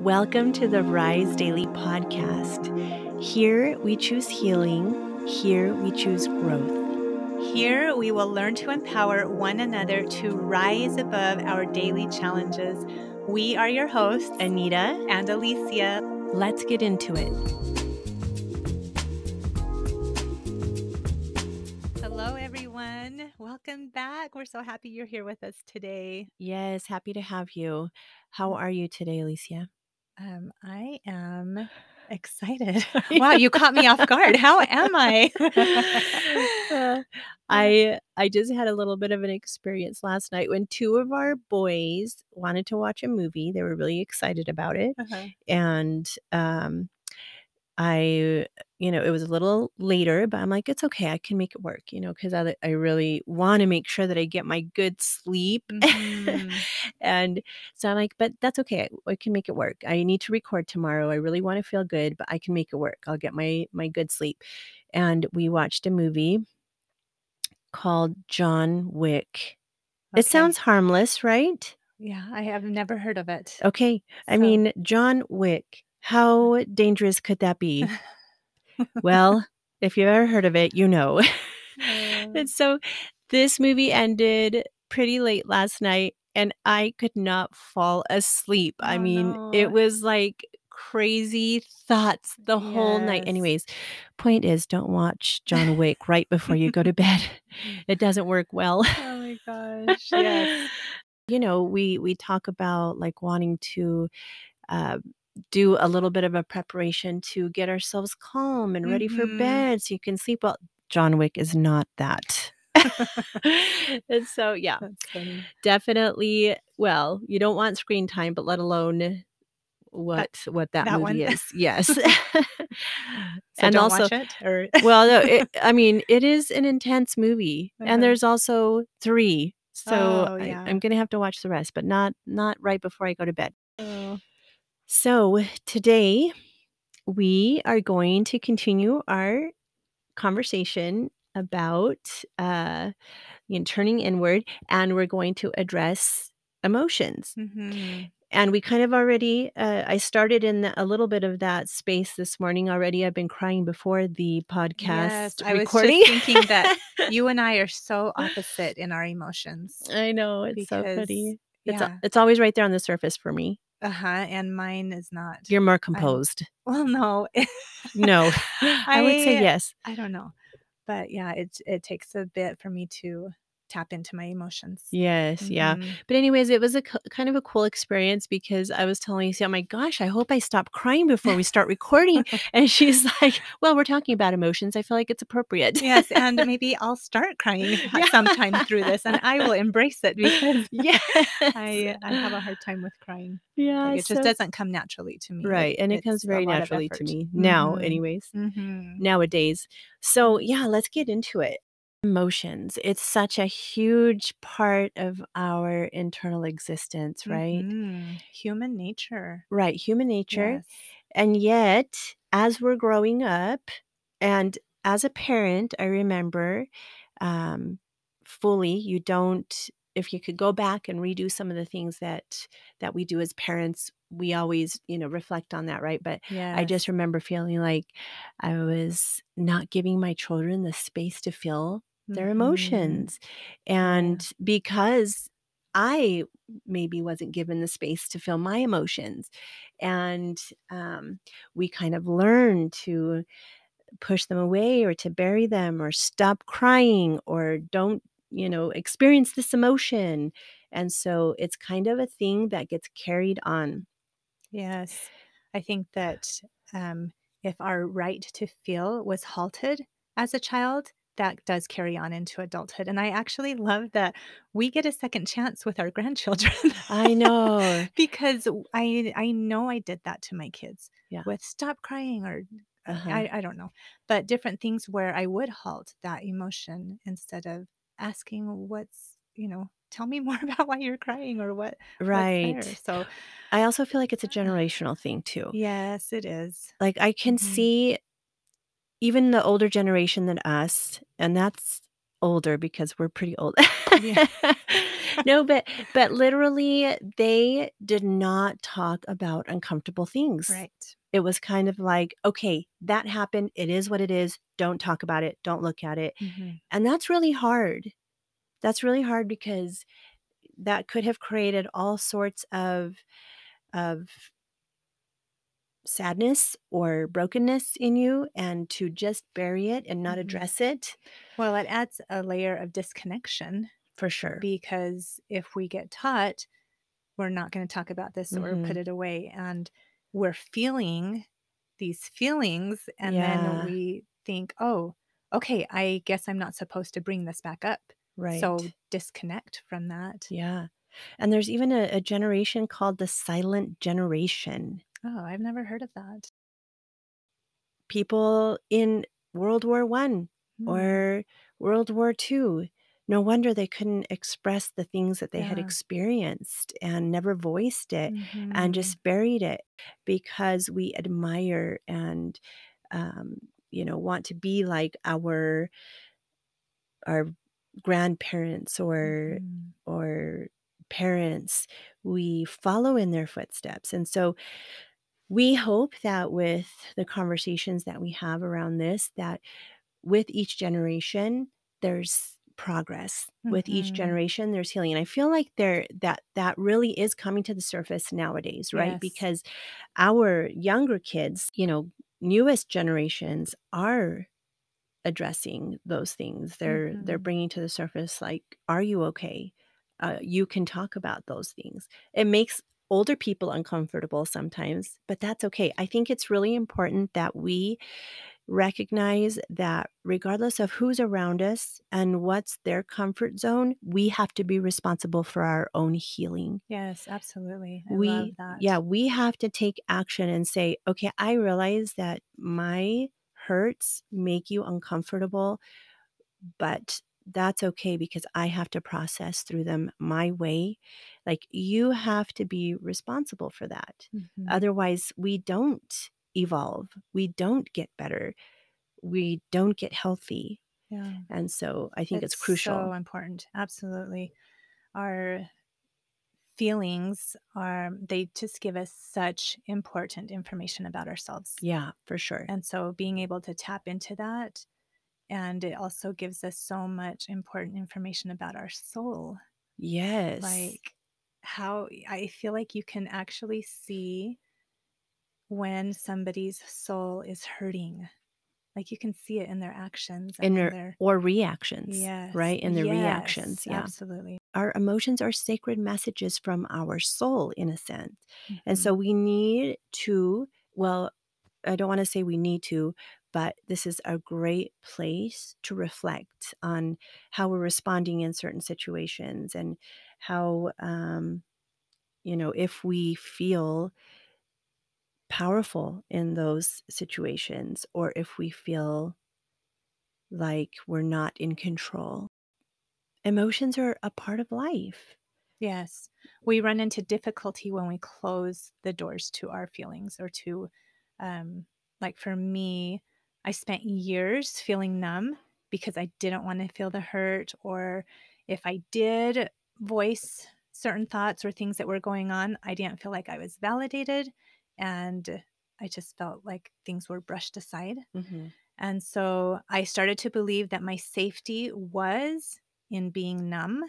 Welcome to the Rise Daily podcast. Here we choose healing, here we choose growth. Here we will learn to empower one another to rise above our daily challenges. We are your hosts, Anita and Alicia. Let's get into it. Hello, everyone. Welcome back. We're so happy you're here with us today. Yes, happy to have you. How are you today, Alicia? Um, I am excited. wow, you caught me off guard. How am I? Uh, I I just had a little bit of an experience last night when two of our boys wanted to watch a movie. They were really excited about it, Uh-huh. and um, I, you know, it was a little later, but I'm like, it's okay, I can make it work, you know, because I I really want to make sure that I get my good sleep, Mhm. and so I'm like, but that's okay, I, I can make it work. I need to record tomorrow. I really want to feel good, but I can make it work. I'll get my my good sleep, and we watched a movie called John Wick. It sounds harmless, right? Yeah, I have never heard of it. Okay. I mean, John Wick, how dangerous could that be? Well, if you've ever heard of it, you know. And so this movie ended pretty late last night and I could not fall asleep. I Oh, mean, no. it was like crazy thoughts the whole night. Anyways, point is don't watch John Wick right before you go to bed. It doesn't work well. oh my gosh. Yes. you know we we talk about like wanting to uh, do a little bit of a preparation to get ourselves calm and ready for Mhm. bed so you can sleep well john wick is not that and so yeah definitely well you don't want screen time but let alone what what that, that movie one? is yes So and don't also watch it or well no it, i mean it is an intense movie and there's also three so Oh, I, yeah. i'm gonna have to watch the rest but not not right before i go to bed Oh. So today we are going to continue our conversation about uh you know, turning inward and we're going to address emotions Mhm. and we kind of already uh, i started in the- a little bit of that space this morning already i've been crying before the podcast Yes, I was just thinking that you and I are so opposite in our emotions. i know it's so pretty it's, Yeah. it's always right there on the surface for me Uh huh. And mine is not. you're more composed well, no. no i would say yes I don't know, but yeah, it it takes a bit for me to tap into my emotions. yes yeah Mhm. But anyways, it was a kind of a cool experience because I was telling Lucy, "Oh my gosh, I hope I stop crying before we start recording." and she's like, "Well, we're talking about emotions. I feel like it's appropriate." yes, and maybe I'll start crying Yeah. sometime through this, and I will embrace it because yeah, I I have a hard time with crying. yeah, Like, it just doesn't come naturally to me. right, and it comes very naturally to me now, Mhm. anyways. Mhm. Nowadays, so yeah, let's get into it. Emotions. It's such a huge part of our internal existence, right? Mhm. Human nature. Right, human nature. Yes. And yet, as we're growing up, and as a parent, I remember um, fully, you don't, if you could go back and redo some of the things that that we do as parents, we always, you know, reflect on that, right? But Yes. I just remember feeling like I was not giving my children the space to feel their Mhm. emotions. And because I maybe wasn't given the space to feel my emotions. And um, we kind of learn to push them away or to bury them or stop crying or don't, you know, experience this emotion. And so it's kind of a thing that gets carried on. Yes. I think that um, if our right to feel was halted as a child, that does carry on into adulthood. And I actually love that we get a second chance with our grandchildren. I know. because I I know I did that to my kids Yeah. with stop crying or uh, Uh-huh. I, I don't know, but different things where I would halt that emotion instead of asking what's, you know, tell me more about why you're crying or what. Right. So, I also feel like it's a generational thing too. yes, it is. Like I can Mhm. see even the older generation than us, and that's older because we're pretty old. Yeah. No, but but literally, they did not talk about uncomfortable things. Right. It was kind of like, "Okay, that happened. It is what it is. Don't talk about it. Don't look at it." Mhm. And that's really hard. That's really hard because that could have created all sorts of of sadness or brokenness in you, and to just bury it and not Mhm. address it Well, it adds a layer of disconnection For sure. because if we get taught, we're not gonna talk about this or put Mhm. it away, and we're feeling these feelings, and then we think, "Oh, okay, I guess I'm not supposed to bring this back up." Right. So, disconnect from that. Yeah. And there's even a a generation called the silent generation. Oh, I've never heard of that. People in World War I Hmm. or World War II, no wonder they couldn't express the things that they had experienced and never voiced it and Mhm. just buried it because we admire and, um, you know, want to be like our our grandparents or Mhm. or parents. We follow in their footsteps, and so we hope that with the conversations that we have around this, that with each generation, there's progress. With each Mhm. generation, there's healing, and I feel like there that that really is coming to the surface nowadays, right? Yes. Because our younger kids, you know, newest generations are addressing those things. They're they're Mhm. bringing to the surface, like, "Are you okay? Uh, you can talk about those things." It makes older people uncomfortable sometimes, but that's okay. I think it's really important that we recognize that regardless of who's around us and what's their comfort zone, we have to be responsible for our own healing. Yes, absolutely. I love We yeah, we have to take action and say, "Okay, I realize that my hurts make you uncomfortable, but that's okay because I have to process through them my way." Like, you have to be responsible for that. Mhm. Otherwise, we don't evolve. We don't get better. We don't get healthy. Yeah. And so I think it's It's so crucial. important. Absolutely. Our feelings are they just give us such important information about ourselves. Yeah, for sure. And so being able to tap into that, and it also gives us so much important information about our soul. Yes. Like, how I feel like you can actually see when somebody's soul is hurting. Like, you can see it in their actions In their their or reactions, Yes, right? In their yes, reactions, yeah. absolutely. Our emotions are sacred messages from our soul in a sense. And Mhm. so we need to well, I don't wanna say we need to, but this is a great place to reflect on how we're responding in certain situations and how, um, you know, if we feel powerful in those situations or if we feel like we're not in control. Emotions are a part of life. Yes. We run into difficulty when we close the doors to our feelings or to, um like, for me, I spent years feeling numb because I didn't wanna feel the hurt, or if I did voice certain thoughts or things that were going on, I didn't feel like I was validated, and I just felt like things were brushed aside. Mhm. And so I started to believe that my safety was in being numb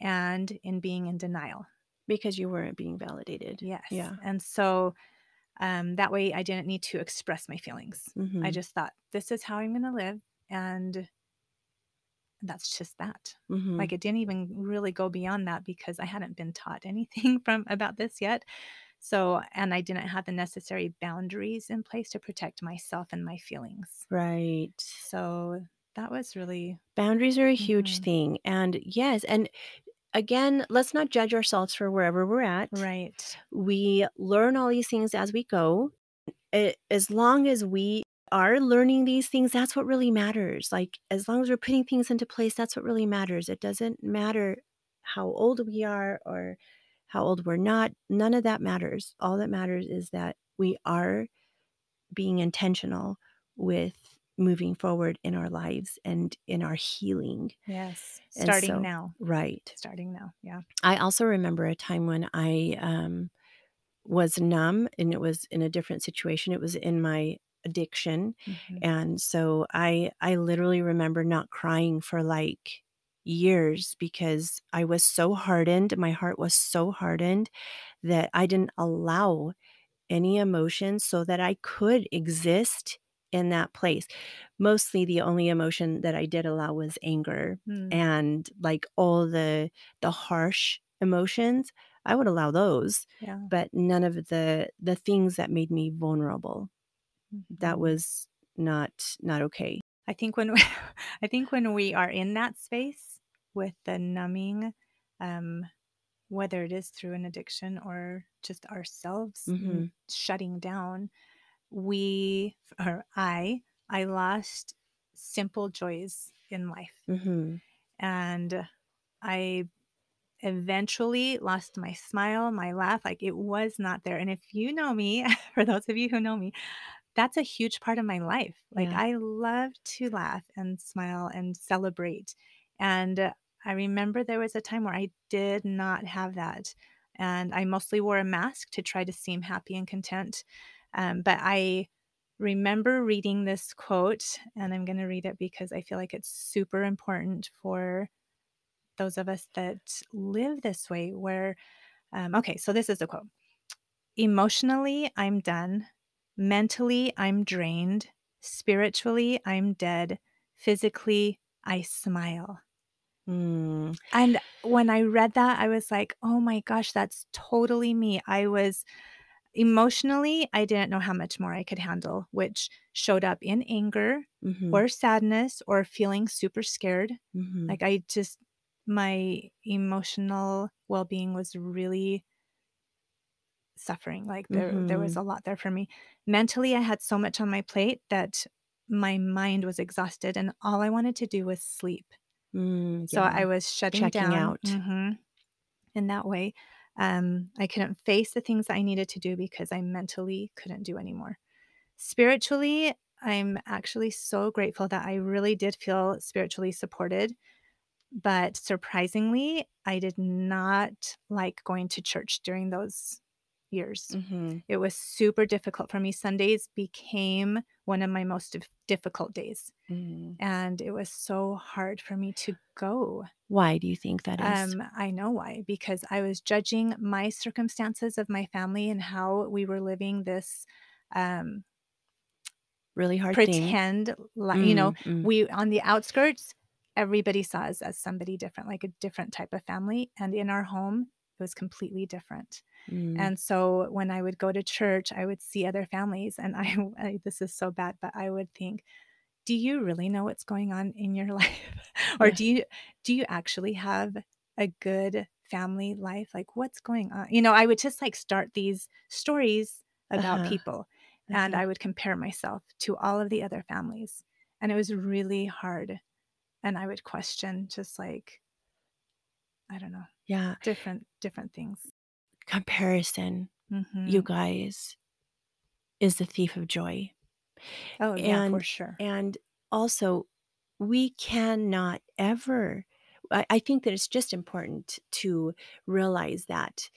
and in being in denial. Because you weren't being validated. Yes. Yeah. And so, um, that way I didn't need to express my feelings. I Mhm. just thought, "This is how I'm gonna live," and that's just that. Mhm. Like, it didn't even really go beyond that because I hadn't been taught anything from about this yet. So and I didn't have the necessary boundaries in place to protect myself and my feelings. Right. So, that was really Boundaries are a huge Mhm. thing, and yes, and again, let's not judge ourselves for wherever we're at. Right. We learn all these things as we go. A as long as we are learning these things, that's what really matters. Like, as long as we're putting things into place, that's what really matters. It doesn't matter how old we are or how old we're not. None of that matters. All that matters is that we are being intentional with moving forward in our lives and in our healing. Yes. Starting so- now. Right. Starting now. Yeah. I also remember a time when I um, was numb and it was in a different situation. It was in my addiction. Mhm. And so I I literally remember not crying for like years because I was so hardened, my heart was so hardened that I didn't allow any emotion so that I could exist in that place. Mostly the only emotion that I did allow was anger Mm. and like all the the harsh emotions, I would allow those, Yeah. but none of the the things that made me vulnerable. That Mhm. was not not okay. I think when we, I think when we are in that space with the numbing, um, whether it is through an addiction or just ourselves mm, Mhm. shutting down, we or I I lost simple joys in life, Mhm. and I eventually lost my smile, my laugh. Like it was not there. And if you know me, for those of you who know me, that's a huge part of my life. Like Yeah. I love to laugh and smile and celebrate. And I remember there was a time where I did not have that. And I mostly wore a mask to try to seem happy and content. Um, but I remember reading this quote, and I'm going to read it because I feel like it's super important for those of us that live this way. Where, um, okay, so this is the quote Emotionally, I'm done. Mentally, I'm drained. Spiritually, I'm dead. Physically, I smile. Mm. And when I read that, I was like, oh my gosh, that's totally me. I was emotionally, I didn't know how much more I could handle, which showed up in anger Mhm. or sadness or feeling super scared. Mhm. Like I just, my emotional well being was really suffering. Like there, there was Mhm. a lot there for me. Mentally, I had so much on my plate that my mind was exhausted, and all I wanted to do was sleep. Mm, So I was shutting Checking down out. Mhm. in that way. Um, I couldn't face the things that I needed to do because I mentally couldn't do anymore. Spiritually, I'm actually so grateful that I really did feel spiritually supported. But surprisingly, I did not like going to church during those years. Mhm. It was super difficult for me. Sundays became one of my most difficult days. Mm. And it was so hard for me to go. Why do you think that is? Um, I know why, because I was judging my circumstances of my family and how we were living this um, really hard thing. pretend, li- you know, Mm, mm. we on the outskirts, everybody saw us as somebody different, like a different type of family. And in our home, was completely different. Mm. And so when I would go to church, I would see other families, and I, I this is so bad, but I would think, do you really know what's going on in your life, or Yeah. do you do you actually have a good family life? Like what's going on? You know, I would just like start these stories about Uh-huh. people, and Uh-huh. I would compare myself to all of the other families, and it was really hard. And I would question just like I don't know Yeah. different different things. Comparison, Mhm. you guys, is the thief of joy. Oh yeah, for sure. and also we cannot ever I, I think that it's just important to realize that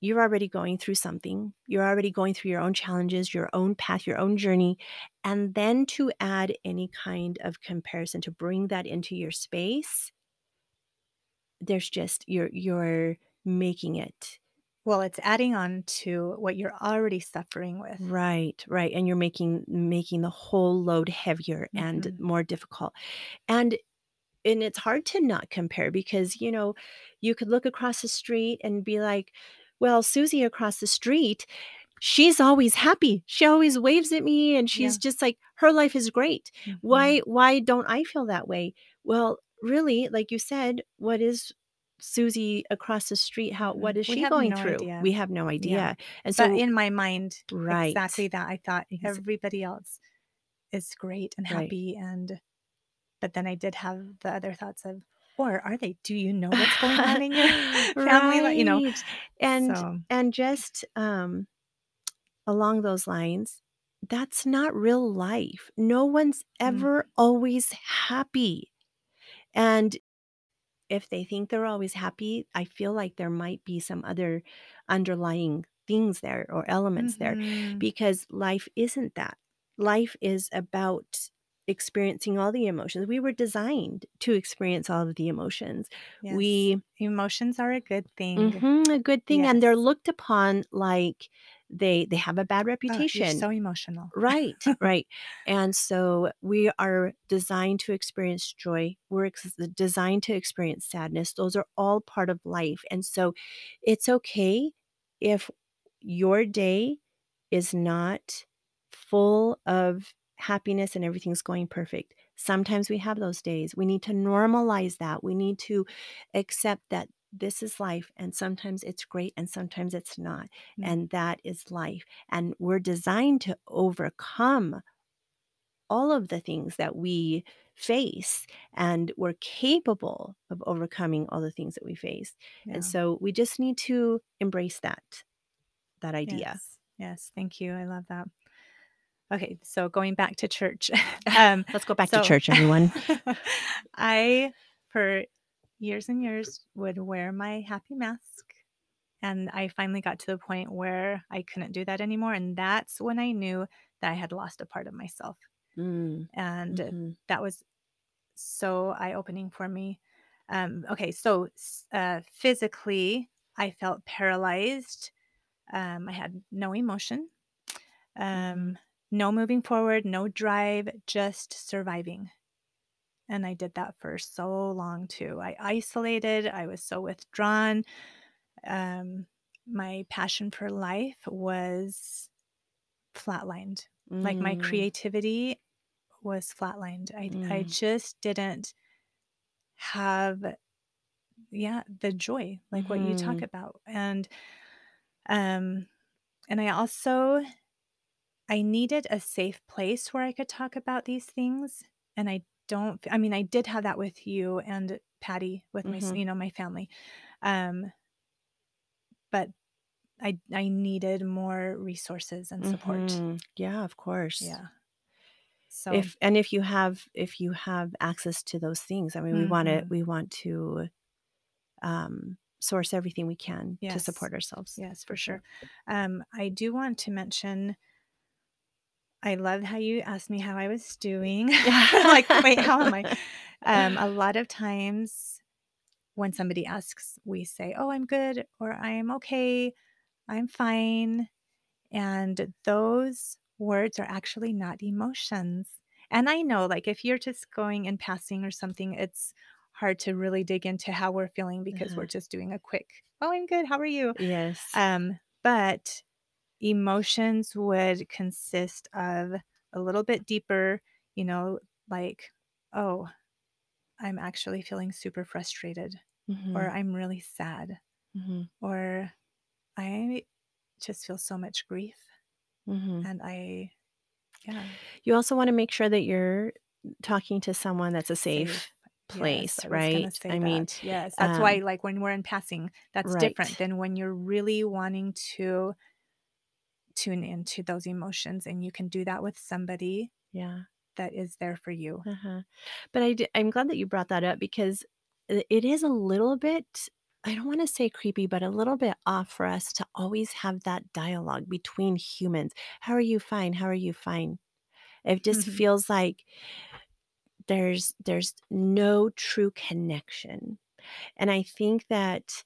you're already going through something. You're already going through your own challenges, your own path, your own journey. And then to add any kind of comparison, to bring that into your space, there's just you're you're making it Well, it's adding on to what you're already suffering with. right, right. And you're making making the whole load heavier and Mhm. more difficult. And and it's hard to not compare because you know you could look across the street and be like well susie across the street she's always happy she always waves at me and she's Yeah. just like her life is great Mhm. why why don't i feel that way well really like you said what is susie across the street how what Mhm. We she going no through idea. we have no idea Yeah. and But so in my mind, right exactly that. I thought everybody else is great and Right. happy and but then I did have the other thoughts of or are they? Do you know what's going on in your family? li- You know. And So and just um along those lines that's not real life. No one's Mm. ever always happy. And if they think they're always happy, I feel like there might be some other underlying things there or elements there Mhm. because life isn't that. Life is about experiencing all the emotions. We were designed to experience all of the emotions. Yes. We Emotions are a good thing. Mhm, a good thing, and they're looked upon like they they have a bad Oh, you're reputation. so emotional. Right, right. And so we are designed to experience joy. We're ex designed to experience sadness. Those are all part of life. And so it's okay if your day is not full of happiness and everything's going perfect. Sometimes we have those days. We need to normalize that. We need to accept that this is life and sometimes it's great and sometimes it's not. Mm. And that is life. And we're designed to overcome all of the things that we face and we're capable of overcoming all the things that we face. And so we just need to embrace that that idea. Yes. Yes. Thank you. I love that. Okay, so going back to church. um, Let's go back to church, everyone. I, for years and years, would wear my happy mask. And I finally got to the point where I couldn't do that anymore. And that's when I knew that I had lost a part of myself. Mm, And mhm, that was so eye opening for me. Um, okay, so uh, physically, I felt paralyzed. Um, I had no emotion, mhm, um, no moving forward, no drive, just surviving. And I did that for so long too. I isolated, I was so withdrawn. Um, my passion for life was flatlined. Like my mm, creativity was flatlined. I I mm, just didn't have yeah, the joy like what you talk mhm, about. And um and I also I needed a safe place where I could talk about these things and I don't I mean I did have that with you and Patty with my s- mhm, you know my family. Um but I I needed more resources and support. mhm. Yeah, of course. Yeah. So, If and if you have if you have access to those things, I mean, we wanna mhm. we want to, um, source everything we can to support ourselves, Yes, for sure. Um, I do want to mention I love how you asked me how I was doing. Yeah. Like, "Wait, how am I?" Um, a lot of times when somebody asks, we say, "Oh, I'm good," or "I'm okay," "I'm fine," and those words are actually not emotions. And I know, like, if you're just going in passing or something, it's hard to really dig into how we're feeling because we're Uh-huh. just doing a quick, "Oh, I'm good. How are you?" Yes. Um, but Emotions would consist of a little bit deeper, you know, like, "Oh, I'm actually feeling super frustrated," or Mhm, "I'm really sad," mhm, or "I just feel so much grief," mhm. and I yeah, You also wanna make sure that you're talking to someone that's a safe. safe Yes, place, I right? I mean. Yes, that's why, um like, when we're in passing, that's different than when you're really wanting to tune into those emotions, and you can do that with somebody Yeah. that is there for you. Uh-huh. But I d I'm glad that you brought that up because it is a little bit I don't wanna say creepy, but a little bit off for us to always have that dialogue between humans. "How are you? Fine. How are you? Fine." It just feels like there's there's no true connection. And I think that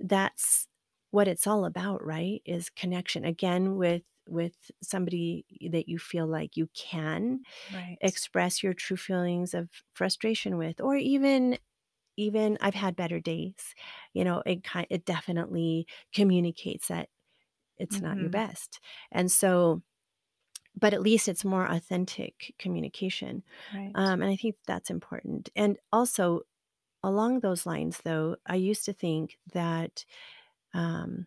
that's what it's all about, right? Is connection. Again, with with somebody that you feel like you can Right. express your true feelings of frustration with or even even I've had better days. You know, it kind it definitely communicates that it's not your Mhm. best. And so but at least it's more authentic communication. Right. Um, and I think that's important. And also along those lines though, I used to think that um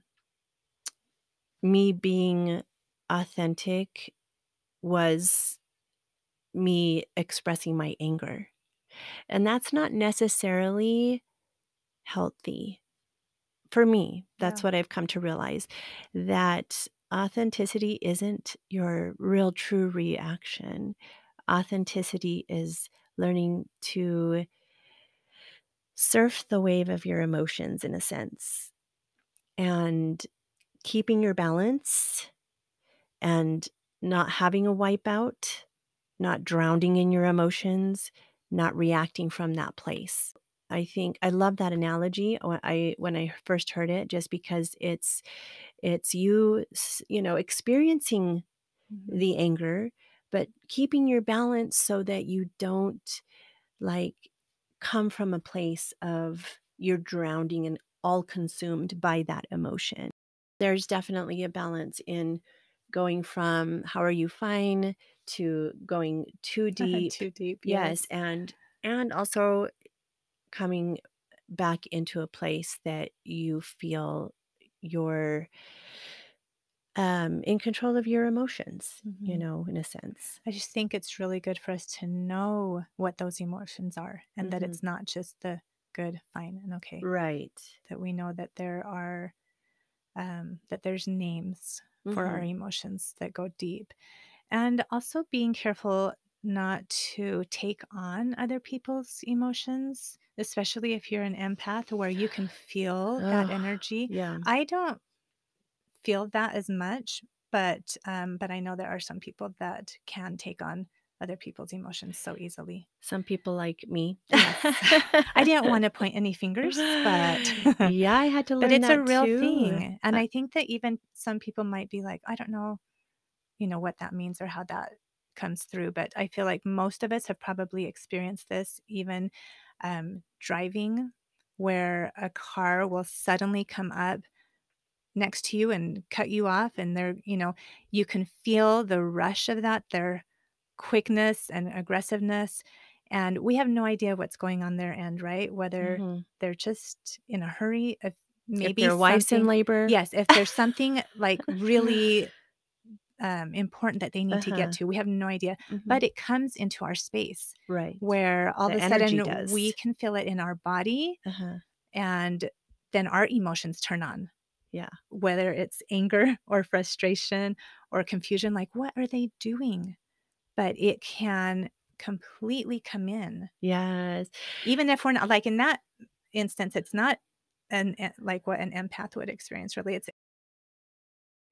me being authentic was me expressing my anger. And that's not necessarily healthy for me. That's Yeah. what I've come to realize that authenticity isn't your real true reaction. Authenticity is learning to surf the wave of your emotions in a sense and keeping your balance and not having a wipeout, not drowning in your emotions, not reacting from that place. I think I love that analogy when I when I first heard it just because it's it's you you know experiencing Mhm. the anger but keeping your balance so that you don't like come from a place of you're drowning and all consumed by that emotion. There's definitely a balance in going from how are you fine to going too deep. Too deep, Yes, yes. and and also coming back into a place that you feel you're um in control of your emotions, you Mhm. know, in a sense. I just think it's really good for us to know what those emotions are and that Mhm. it's not just the good, fine, and okay. Right. That we know that there are um, that there's names for our Mhm. emotions that go deep. And also being careful not to take on other people's emotions, especially if you're an empath where you can feel that Oh, energy. yeah. I don't feel that as much, but um, but I know there are some people that can take on other people's emotions so easily. Some people like me. Yes. I didn't want to point any fingers, but Yeah, I had to but learn it's a real too. thing. And Uh, I think that even some people might be like, I don't know, you know, what that means or how that comes through, but I feel like most of us have probably experienced this even um, driving where a car will suddenly come up next to you and cut you off and they're you know you can feel the rush of that their quickness and aggressiveness and we have no idea what's going on their end right whether mhm. they're just in a hurry if If maybe their wife's in labor. yes if there's something like really um, important that they need to get Uh-huh. to we have no idea Mhm. but it comes into our space Right. where all of a sudden we can feel it in our body Uh-huh. and then our emotions turn on Yeah. whether it's anger or frustration or confusion, like, what are they doing? But it can completely come in. Yes. Even if we're not like in that instance, it's not an e like what an empath would experience, really, it's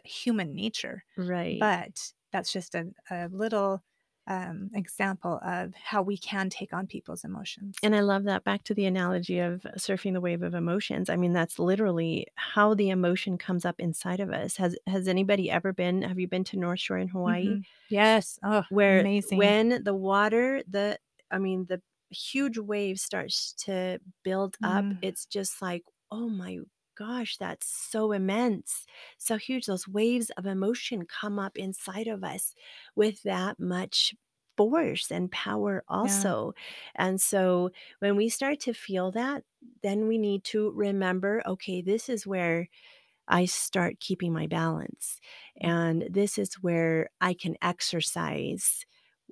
human nature. Right. But that's just a a little, um, example of how we can take on people's emotions. And I love that back to the analogy of surfing the wave of emotions. I mean, that's literally how the emotion comes up inside of us. Has has anybody ever been have you been to North Shore in Hawaii? Mhm. Yes. Oh, Where amazing. when the water, the I mean, the huge wave starts to build up, Mm, it's just like, "Oh my gosh, that's so immense, so huge." Those waves of emotion come up inside of us with that much force and power yeah. also. And so when we start to feel that, then we need to remember, "Okay, this is where I start keeping my balance. And this is where I can exercise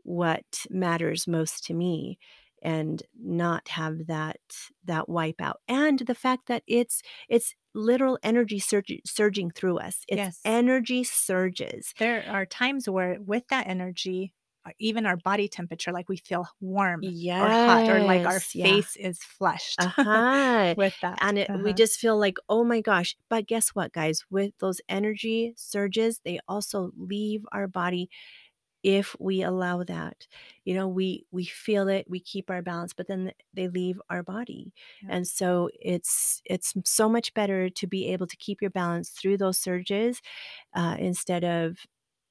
what matters most to me and not have that that wipe out. And the fact that it's it's literal energy surg- surging through us. It's Yes. energy surges. There are times where with that energy, uh, even our body temperature, like we feel warm or hot or like our Yes. Yeah. face is flushed Uh-huh. with that. And it we Uh-huh. just feel like, "Oh my gosh." But guess what, guys? With those energy surges, they also leave our body if we allow that. You know, we we feel it, we keep our balance, but then they leave our body. Yeah. And so it's it's so much better to be able to keep your balance through those surges uh, instead of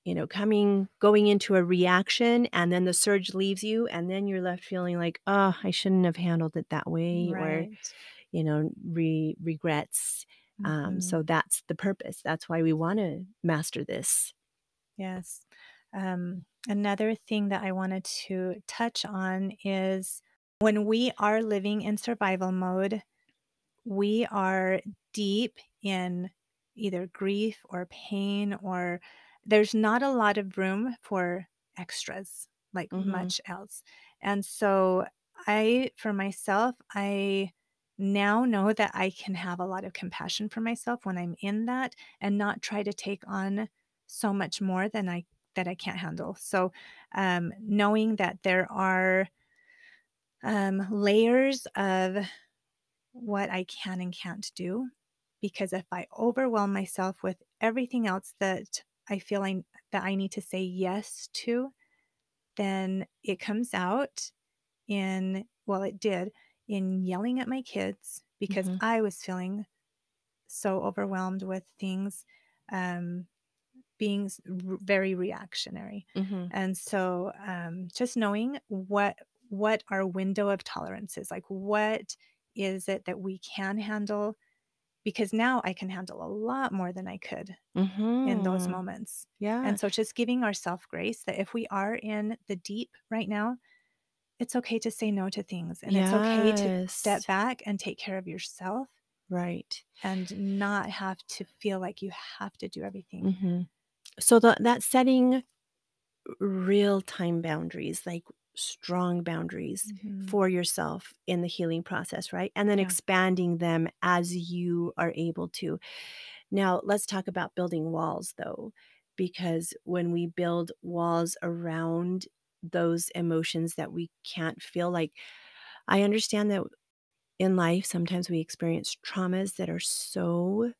you know coming going into a reaction and then the surge leaves you and then you're left feeling like oh i shouldn't have handled it that way or you know re- regrets um, Mhm. so that's the purpose that's why we want to master this Yes. Um, another thing that I wanted to touch on is when we are living in survival mode, we are deep in either grief or pain, or there's not a lot of room for extras like hmm much else. And so, I, for myself, I now know that I can have a lot of compassion for myself when I'm in that and not try to take on. so much more than I that I can't handle. So, um, knowing that there are um, layers of what I can and can't do, because if I overwhelm myself with everything else that I feel I that I need to say yes to, then it comes out in well, it did in yelling at my kids because Mhm. I was feeling so overwhelmed with things. Um, being very reactionary Mhm. and so um, just knowing what what our window of tolerance is like what is it that we can handle because now i can handle a lot more than i could in those Mhm. moments Yeah. and so just giving ourselves grace that if we are in the deep right now it's okay to say no to things and it's okay to step back and take care of yourself Right. and not have to feel like you have to do everything Mhm. So the that setting real time boundaries, like strong boundaries Mhm. for yourself in the healing process, right? And then yeah expanding them as you are able to. Now, let's talk about building walls though, because when we build walls around those emotions that we can't feel like I understand that in life sometimes we experience traumas that are so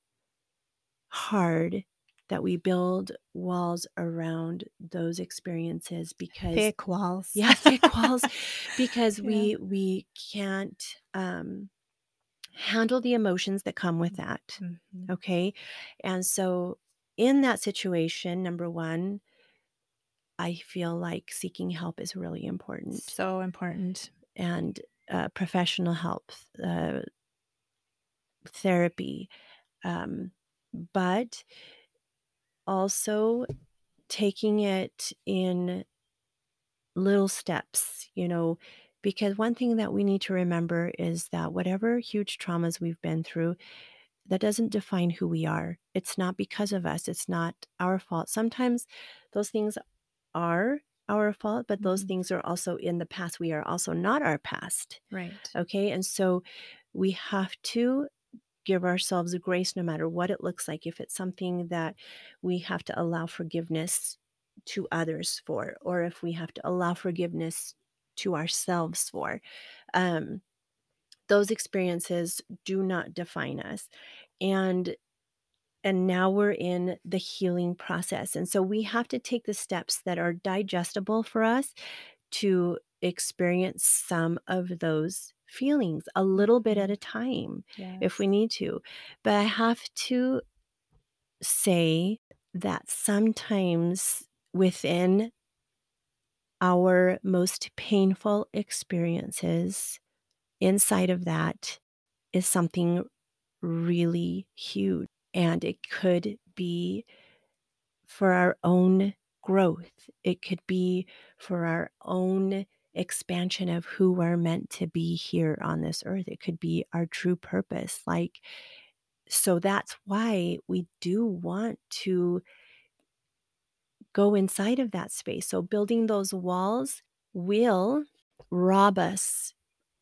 hard that we build walls around those experiences because thick walls. Yeah thick walls because yeah. we we can't um handle the emotions that come with that Mhm. okay? And so in that situation number one i feel like seeking help is really important. So important. and uh, professional help uh, therapy um, but also taking it in little steps, you know, because one thing that we need to remember is that whatever huge traumas we've been through, that doesn't define who we are. It's not because of us, it's not our fault. Sometimes those things are our fault, but those Mhm. things are also in the past. We are also not our past. Right. Okay. And so we have to give ourselves a grace no matter what it looks like. If it's something that we have to allow forgiveness to others for, or if we have to allow forgiveness to ourselves for, um, those experiences do not define us. And and now we're in the healing process. And so we have to take the steps that are digestible for us to experience some of those feelings a little bit at a time if we need to. But I have to say that sometimes within our most painful experiences, inside of that is something really huge. And it could be for our own growth. It could be for our own expansion of who we're meant to be here on this earth. It could be our true purpose. Like, so that's why we do want to go inside of that space. So, building those walls will rob us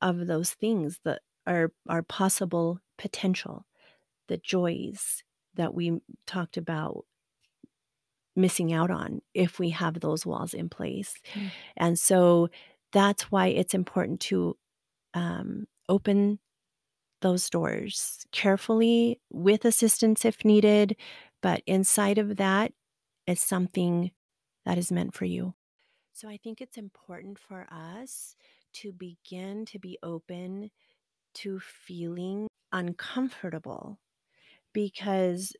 of those things that are our possible potential, the joys that we talked about missing out on if we have those walls in place. Mm. And so that's why it's important to um, open those doors carefully with assistance if needed. But inside of that is something that is meant for you. So I think it's important for us to begin to be open to feeling uncomfortable because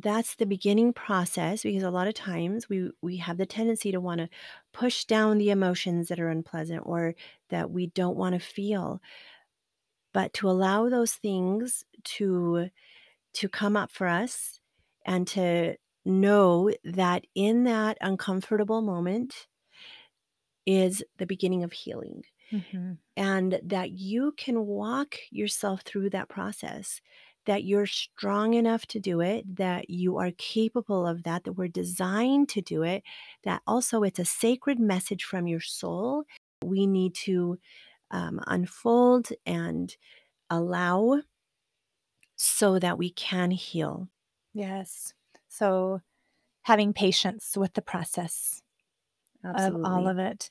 that's the beginning process because a lot of times we we have the tendency to want to push down the emotions that are unpleasant or that we don't want to feel but to allow those things to to come up for us and to know that in that uncomfortable moment is the beginning of healing Mhm. and that you can walk yourself through that process that you're strong enough to do it that you are capable of that that we're designed to do it that also it's a sacred message from your soul we need to um, unfold and allow so that we can heal Yes. So having patience with the process of all of it.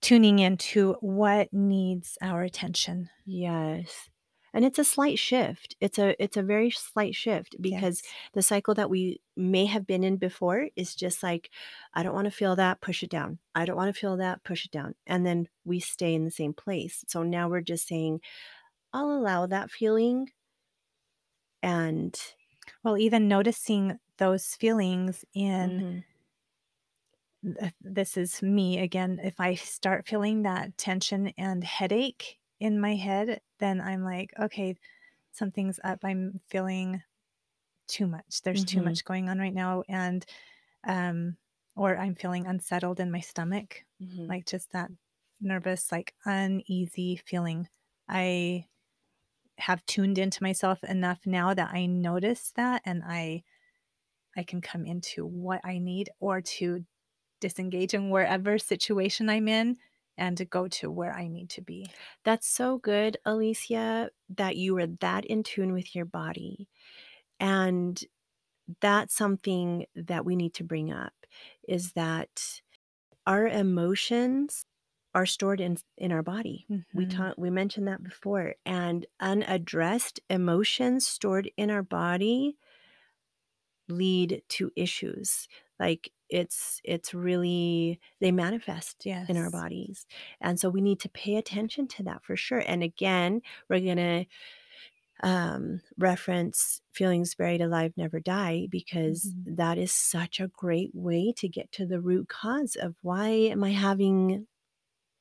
Tuning into what needs our attention. Yes. And it's a slight shift. It's a it's a very slight shift because Yes. the cycle that we may have been in before is just like, I don't want to feel that, push it down. I don't want to feel that, push it down. And then we stay in the same place. So now we're just saying, I'll allow that feeling and Well, even noticing those feelings in Mhm. this is me again. If I start feeling that tension and headache in my head, then I'm like, okay, something's up. I'm feeling too much. There's too Mhm. much going on right now. And, um, or I'm feeling unsettled in my stomach, Mhm. like just that nervous, like uneasy feeling. I have tuned into myself enough now that I notice that and I I can come into what I need or to disengage in wherever situation I'm in and to go to where I need to be. That's so good, Alicia, that you are that in tune with your body. And that's something that we need to bring up is that our emotions are stored in in our body. We Mhm. talked we mentioned that before and unaddressed emotions stored in our body lead to issues. Like it's it's really they manifest in our bodies. And so we need to pay attention to that for sure. And again, we're going to um, reference feelings buried alive never die because Mhm. that is such a great way to get to the root cause of why am I having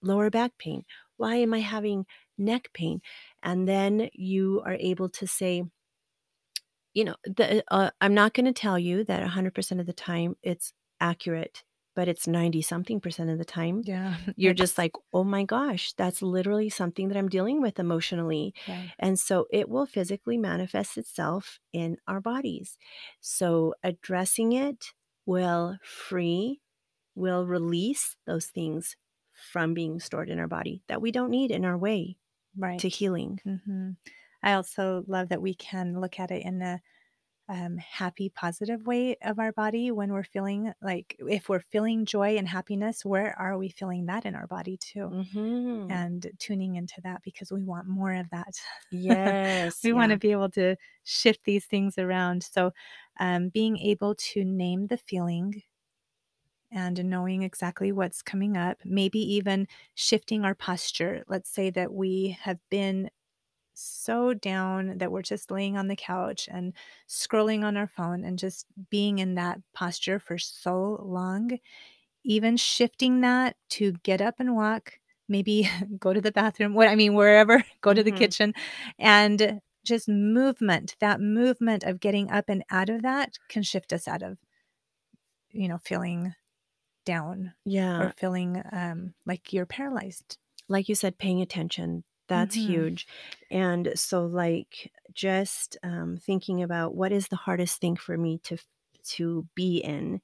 lower back pain? Why am I having neck pain? And then you are able to say, you know, the, uh, I'm not going to tell you that 100% of the time it's accurate, but it's 90 something percent of the time Yeah. you're just like, "Oh my gosh, that's literally something that I'm dealing with emotionally." And so it will physically manifest itself in our bodies. So addressing it will free, will release those things from being stored in our body that we don't need in our way to Right. healing. Mhm. I also love that we can look at it in a um, happy, positive way of our body when we're feeling like if we're feeling joy and happiness, where are we feeling that in our body too? Mhm. And tuning into that because we want more of that. Yes, we want to be able to shift these things around. So, um, being able to name the feeling and knowing exactly what's coming up, maybe even shifting our posture. Let's say that we have been so down that we're just laying on the couch and scrolling on our phone and just being in that posture for so long, even shifting that to get up and walk, maybe go to the bathroom, what I mean, wherever, go to the Mhm. kitchen and just movement, that movement of getting up and out of that can shift us out of, you know, feeling down Yeah. or feeling um, like you're paralyzed. like you said, paying attention. That's hmm huge. And so, like, just um, thinking about what is the hardest thing for me to to be in.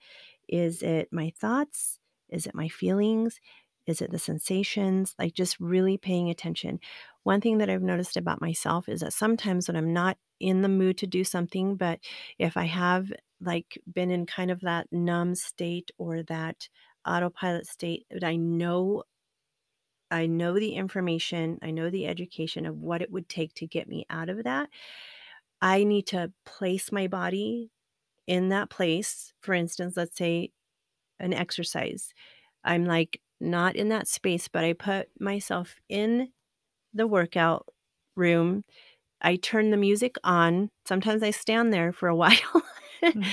Is it my thoughts? Is it my feelings? Is it the sensations? Like, just really paying attention. One thing that I've noticed about myself is that sometimes when I'm not in the mood to do something, but if I have like been in kind of that numb state or that autopilot state, that I know I know the information, I know the education of what it would take to get me out of that. I need to place my body in that place. For instance, let's say an exercise. I'm like not in that space, but I put myself in the workout room. I turn the music on. Sometimes I stand there for a while. Mm.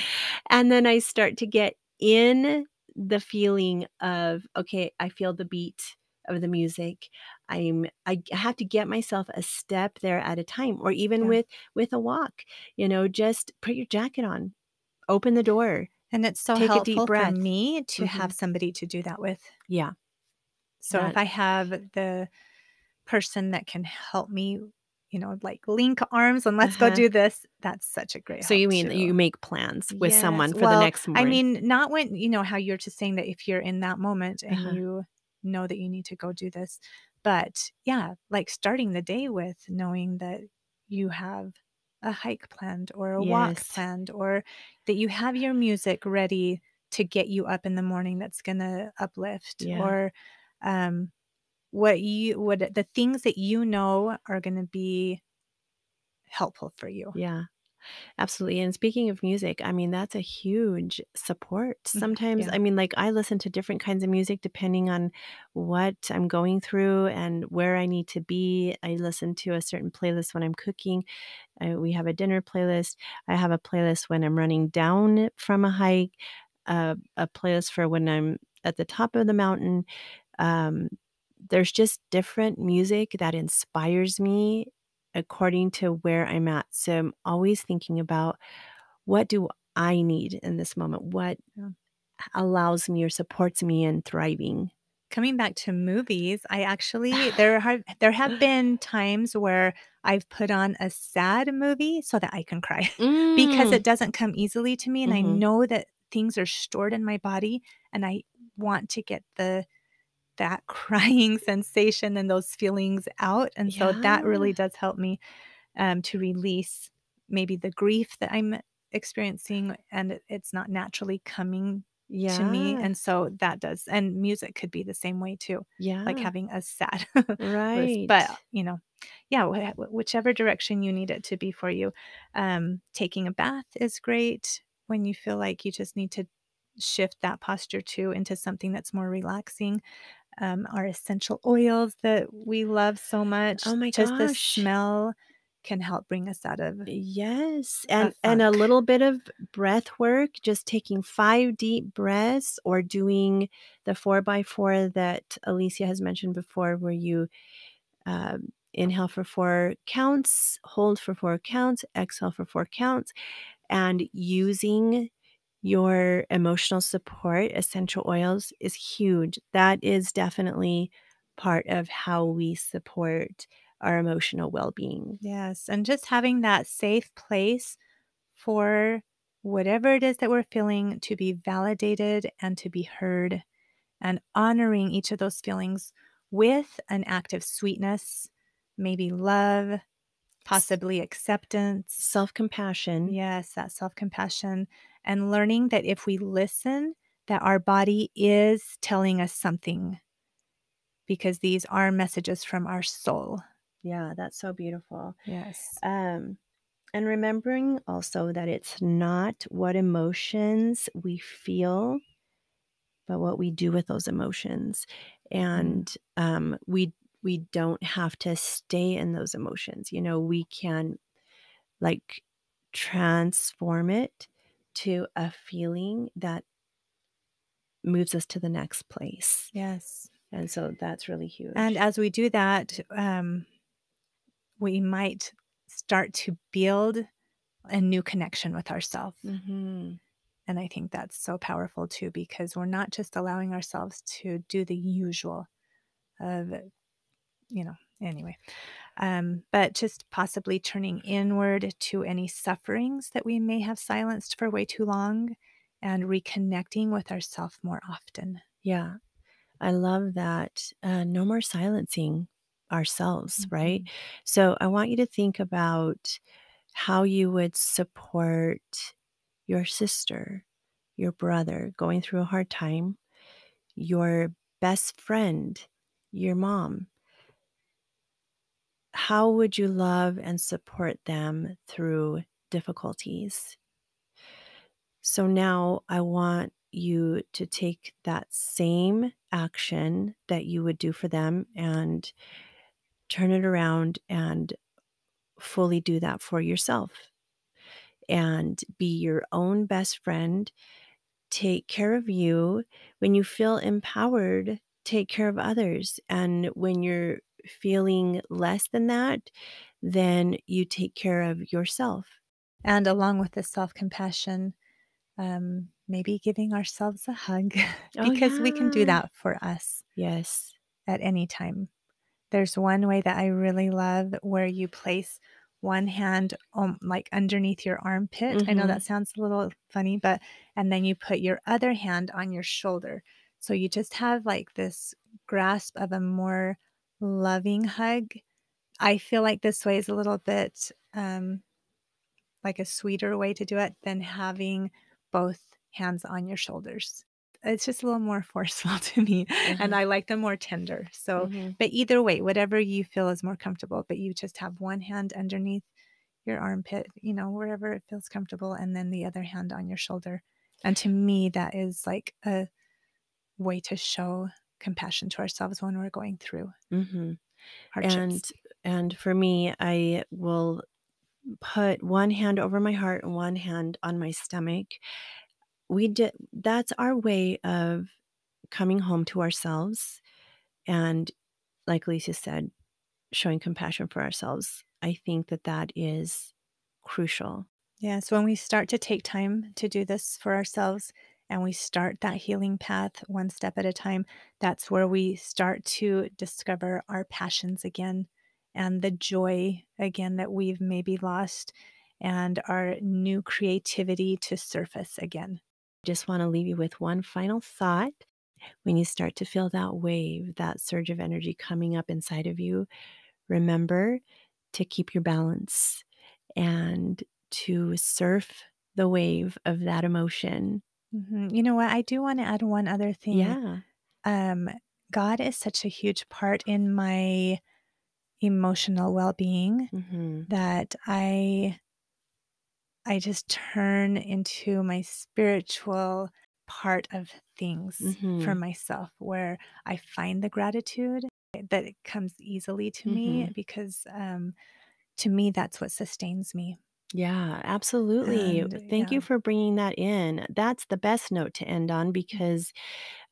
and then I start to get in the feeling of, okay, I feel the beat of the music. I'm I have to get myself a step there at a time or even Yeah. with with a walk, you know, just put your jacket on, open the door, And it's so take a deep helpful for me to have Mhm. somebody to do that with. Yeah, So if I have the person that can help me, you know, like link arms and let's go uh-huh. do this, that's such a great So you mean too. you make plans with Yes. someone for the Well, next I mean, not when, you know, how you're just saying that if you're in that moment and Uh-huh. you know that you need to go do this. But yeah, like starting the day with knowing that you have a hike planned or a walk planned or that you have your music ready to get you up in the morning that's gonna uplift Yeah. or, um, what you what the things that you know are gonna be helpful for you. Yeah. Absolutely, and speaking of music, I mean, that's a huge support. Mhm, Sometimes yeah. I mean, like, I listen to different kinds of music depending on what I'm going through and where I need to be. I listen to a certain playlist when I'm cooking. We have a dinner playlist. I have a playlist when I'm running down from a hike, uh, a playlist for when I'm at the top of the mountain. Um, there's just different music that inspires me according to where I'm at. So I'm always thinking about what do I need in this moment? What Yeah. allows me or supports me in thriving? Coming back to movies, I actually there have there have been times where I've put on a sad movie so that I can cry because Mm. it doesn't come easily to me, and I Mhm. know that things are stored in my body, and I want to get the that crying sensation and those feelings out, and so that really does help me, um, to release maybe the grief that I'm experiencing, and it's not naturally coming to me, and so that does and music could be the same way too, Yeah. like having a sad Right. but, you know, yeah, wha whichever direction you need it to be for you. Um, taking a bath is great when you feel like you just need to shift that posture too into something that's more relaxing. Um, our essential oils that we love so much, Oh my just the smell can help bring us out of Yes, and and a little bit of breath work, just taking 5 deep breaths or doing the 4 by 4 that Alicia has mentioned before where you, um, inhale for 4 counts, hold for 4 counts, exhale for 4 counts, and using your emotional support, essential oils, is huge. That is definitely part of how we support our emotional well-being. Yes, and just having that safe place for whatever it is that we're feeling to be validated and to be heard, and honoring each of those feelings with an act of sweetness, maybe love, possibly acceptance. self-compassion. Yes, that self-compassion, and learning that if we listen, that our body is telling us something because these are messages from our soul. Yeah, that's so beautiful. Yes. Um, and remembering also that it's not what emotions we feel but what we do with those emotions, Mm. and, um, we we don't have to stay in those emotions, you know, we can, like, transform it to a feeling that moves us to the next place, Yes. and so that's really huge. And as we do that, um we might start to build a new connection with ourself. Mhm. And I think that's so powerful too because we're not just allowing ourselves to do the usual of, you know, anyway. Um, but just possibly turning inward to any sufferings that we may have silenced for way too long and reconnecting with ourself more often. Yeah. I love that, uh, no more silencing ourselves, right? Mhm. So I want you to think about how you would support your sister, your brother going through a hard time, your best friend, your mom. How would you love and support them through difficulties? So now I want you to take that same action that you would do for them and turn it around and fully do that for yourself. And be your own best friend. Take care of you. When you feel empowered, take care of others, and when you're feeling less than that, then you take care of yourself. And along with the self-compassion, um, maybe giving ourselves a hug Oh, because we can do that for us Yes. at any time. There's one way that I really love where you place one hand, um, like, underneath your armpit. I know Mhm. that sounds a little funny, but and then you put your other hand on your shoulder. So you just have, like, this grasp of a more loving hug. I feel like this way is a little bit, um like a sweeter way to do it than having both hands on your shoulders. It's just a little more forceful to me, and Mhm. I like them more tender. So, Mhm. but either way, whatever you feel is more comfortable, but you just have one hand underneath your armpit, you know, wherever it feels comfortable, and then the other hand on your shoulder. And to me, that is like a way to show compassion to ourselves when we're going through Mhm. hardships. And and for me, I will put one hand over my heart and one hand on my stomach. We did that's our way of coming home to ourselves and like Lisa said, showing compassion for ourselves. I think that that is crucial. Yes, yeah, so when we start to take time to do this for ourselves and we start that healing path one step at a time, that's where we start to discover our passions again and the joy again that we've maybe lost and our new creativity to surface again. Just want to leave you with one final thought. When you start to feel that wave, that surge of energy coming up inside of you, remember to keep your balance and to surf the wave of that emotion. Mhm. You know what? I do want to add one other thing. Yeah. Um, God is such a huge part in my emotional well-being Mhm. that I I just turn into my spiritual part of things for Mhm. myself where I find the gratitude that it comes easily to me Mhm. because um to me that's what sustains me. Yeah, absolutely. And Thank you yeah. for bringing that in. That's the best note to end on because,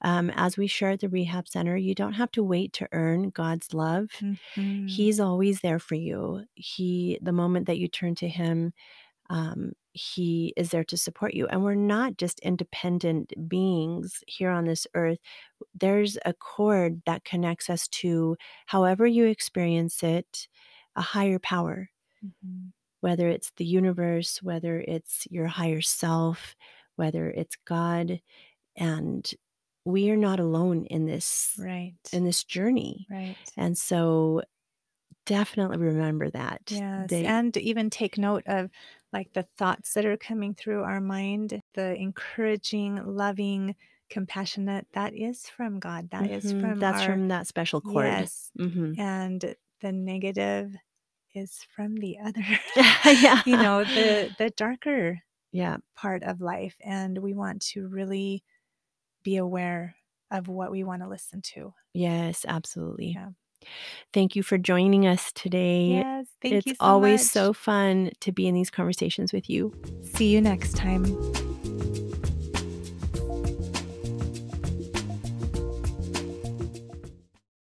um, as we share at the rehab center, you don't have to wait to earn God's love. Mhm. He's always there for you. He the moment that you turn to him, um, he is there to support you. And we're not just independent beings here on this earth. There's a cord that connects us to however you experience it, a higher power. Mhm. Whether it's the universe, whether it's your higher self, whether it's God, and we are not alone in this Right. in this journey. Right. And so definitely remember that. Yes, They and even take note of like the thoughts that are coming through our mind, the encouraging, loving, compassionate that is from God. That is Mhm, from that's our from that special cord. yes. Mhm. And the negative is from the other, Yeah. you know, the the darker Yeah. part of life and we want to really be aware of what we want to listen to. Yes, absolutely. Yeah. Thank you for joining us today. Yes, thank It's you so always much. so fun to be in these conversations with you. See you next time.